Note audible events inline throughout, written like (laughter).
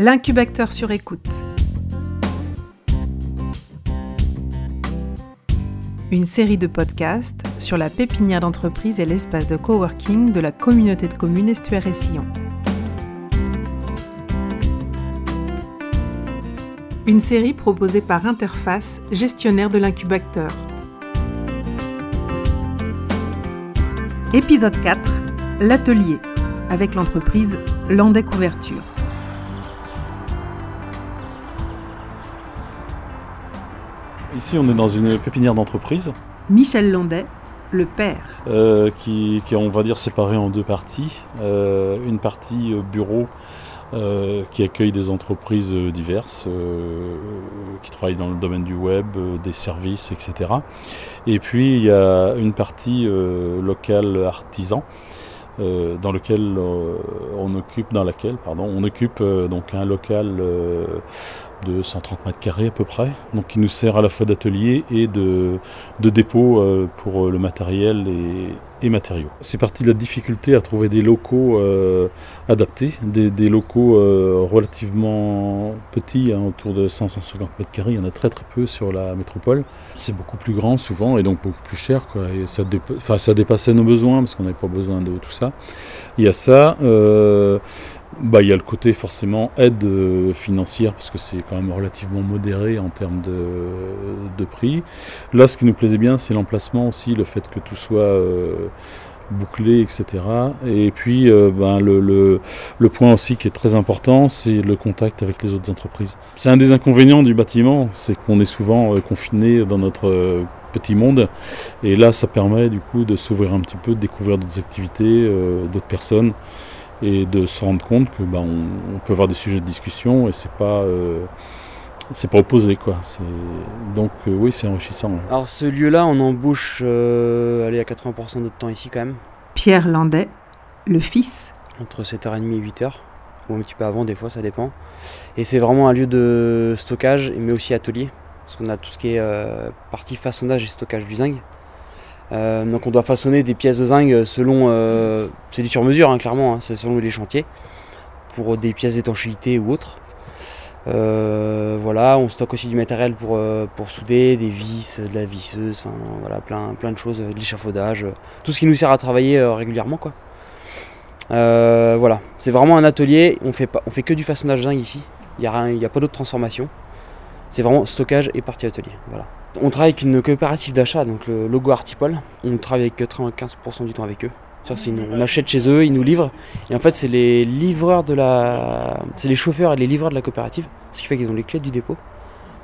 L'incubateur sur écoute. Une série de podcasts sur la pépinière d'entreprise et l'espace de coworking de la communauté de communes Estuaire et Sillon. Une série proposée par Interface, gestionnaire de l'incubateur. Épisode 4, l'atelier, avec l'entreprise Landais Couverture. Ici, on est dans une pépinière d'entreprise Michel Landais, le père. euh, qui, qui est, on va dire, séparée en deux parties. Euh, une partie euh, bureau euh, qui accueille des entreprises diverses, qui travaillent dans le domaine du web, des services, etc. Et puis, il y a une partie locale artisan. euh, dans lequel euh, on occupe, dans laquelle, pardon, on occupe euh, donc un local de 130 mètres carrés à peu près, donc qui nous sert à la fois d'atelier et de, de dépôt euh, pour euh, le matériel et, matériaux. C'est parti de la difficulté à trouver des locaux euh, adaptés, des, locaux relativement petits, hein, autour de 100-150 mètres carrés, il y en a très très peu sur la métropole. C'est beaucoup plus grand souvent et donc beaucoup plus cher, ça, dépassait nos besoins parce qu'on n'avait pas besoin de tout ça. Il y a ça. Bah, il y a le côté forcément aide euh, financière parce que c'est quand même relativement modéré en termes de, de prix. Là, ce qui nous plaisait bien, c'est l'emplacement aussi, le fait que tout soit euh, bouclé, etc. Et puis, euh, ben, le, le- le point aussi qui est très important, c'est le contact avec les autres entreprises. C'est un des inconvénients du bâtiment, c'est qu'on est souvent confiné dans notre petit monde. Et là, ça permet du coup de s'ouvrir un petit peu, de découvrir d'autres activités, d'autres personnes et de se rendre compte que bah, on, on peut avoir des sujets de discussion et c'est pas euh, c'est pas opposé quoi. C'est donc euh, oui c'est enrichissant. ouais. Alors ce lieu-là, on embauche euh, allez, à 80% de notre temps ici quand même, Pierre Landais, le fils. entre 7h30 et 8h, ou un petit peu avant des fois, ça dépend. Et c'est vraiment un lieu de stockage, mais aussi atelier, parce qu'on a tout ce qui est euh, partie façonnage et stockage du zinc. Euh, donc on doit façonner des pièces de zinc selon, euh, c'est du sur-mesure hein, clairement, hein, c'est selon les chantiers, pour des pièces d'étanchéité ou autres. Euh, voilà, on stocke aussi du matériel pour, pour souder, des vis, de la visseuse, voilà, plein, plein de choses, de l'échafaudage, tout ce qui nous sert à travailler régulièrement quoi. Voilà, c'est vraiment un atelier, on fait, pas, on fait que du façonnage zinc ici, il n'y a, a pas d'autre transformation. C'est vraiment stockage et partie atelier. Voilà. On travaille avec une coopérative d'achat, donc le logo Artipol. On travaille avec 95% du temps avec eux. On achète chez eux, ils nous livrent. Et en fait, c'est les livreurs de la. C'est les chauffeurs et les livreurs de la coopérative. Ce qui fait qu'ils ont les clés du dépôt.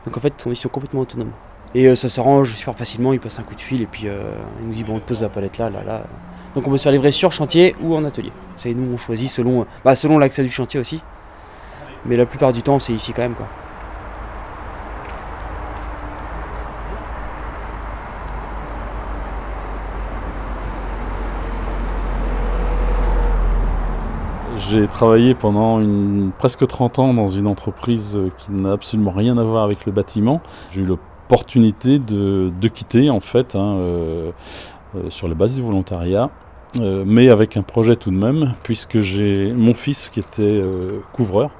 Donc en fait, ils sont complètement autonomes. Et euh, ça s'arrange super facilement, ils passent un coup de fil et puis euh, ils nous disent bon, on te pose la palette là, là, là. Donc on peut se faire livrer sur chantier ou en atelier. C'est nous, on choisit selon, euh, bah, selon l'accès du chantier aussi. Mais la plupart du temps, c'est ici quand même quoi. J'ai travaillé pendant presque 30 ans dans une entreprise euh, qui n'a absolument rien à voir avec le bâtiment. J'ai eu l'opportunité de, quitter en fait hein, euh, euh, sur la base du volontariat. Mais avec un projet tout de même, puisque j'ai mon fils qui était couvreur,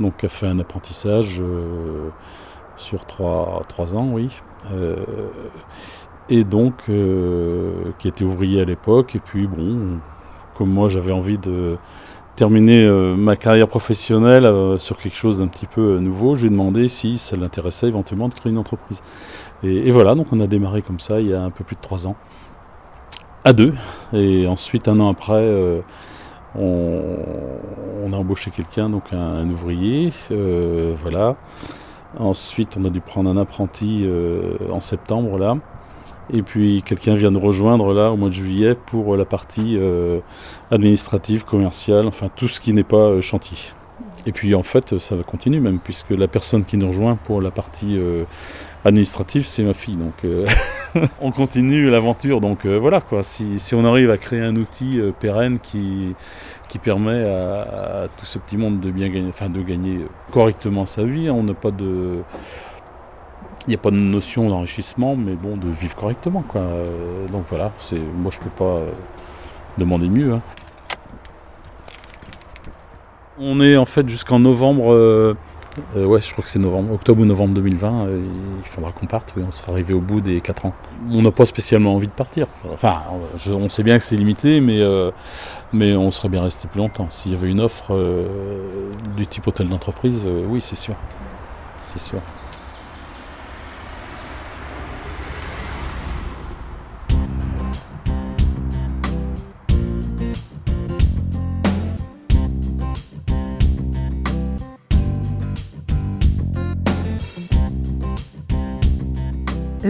donc a fait un apprentissage sur trois, trois ans, oui. Et donc, qui était ouvrier à l'époque, et puis bon, comme moi j'avais envie de terminer euh, ma carrière professionnelle euh, sur quelque chose d'un petit peu euh, nouveau, j'ai demandé si ça l'intéressait éventuellement de créer une entreprise. Et, voilà, donc on a démarré comme ça il y a un peu plus de trois ans, à deux. Et ensuite, un an après, on, a embauché quelqu'un, donc un, un ouvrier, voilà. Ensuite, on a dû prendre un apprenti en septembre là. Et puis quelqu'un vient nous rejoindre là au mois de juillet pour la partie euh, administrative, commerciale, enfin tout ce qui n'est pas euh, chantier. Et puis en fait ça va continuer même puisque la personne qui nous rejoint pour la partie euh, administrative c'est ma fille. Donc euh, (laughs) on continue l'aventure. Donc euh, voilà quoi, si, on arrive à créer un outil euh, pérenne qui, qui permet à, à tout ce petit monde de bien gagner, enfin de gagner correctement sa vie, hein, on n'a pas de il n'y a pas de notion d'enrichissement, mais bon, de vivre correctement, quoi. Euh, donc voilà, c'est, moi je peux pas euh, demander mieux. hein. On est en fait jusqu'en novembre, euh, ouais je crois que c'est novembre, octobre ou novembre 2020, euh, il faudra qu'on parte, oui, on sera arrivé au bout des 4 ans. On n'a pas spécialement envie de partir. Enfin, on sait bien que c'est limité, mais, mais on serait bien resté plus longtemps. S'il y avait une offre du type hôtel d'entreprise, oui c'est sûr. C'est sûr.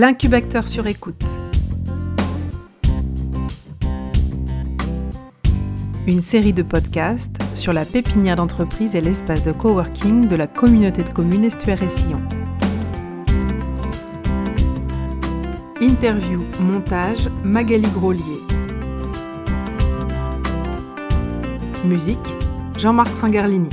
L'incubateur sur écoute. Une série de podcasts sur la pépinière d'entreprise et l'espace de coworking de la communauté de communes Estuaire et Sillon. Interview, montage, Magali Grolier. Musique, Jean-Marc Sangarlini.